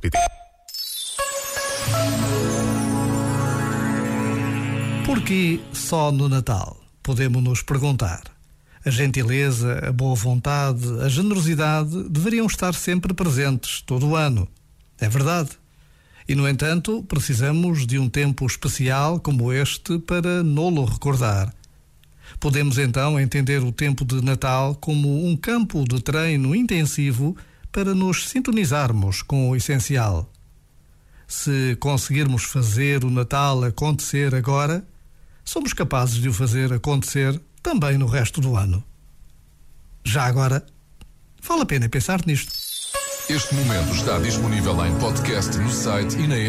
pt Porquê só no Natal? Podemos nos perguntar. A gentileza, a boa vontade, a generosidade deveriam estar sempre presentes todo o ano. É verdade. E, no entanto, precisamos de um tempo especial como este para nolo recordar. Podemos então entender o tempo de Natal como um campo de treino intensivo para nos sintonizarmos com o essencial. Se conseguirmos fazer o Natal acontecer agora, somos capazes de o fazer acontecer também no resto do ano. Já agora, vale a pena pensar nisto. Este momento está disponível em podcast no site e na app.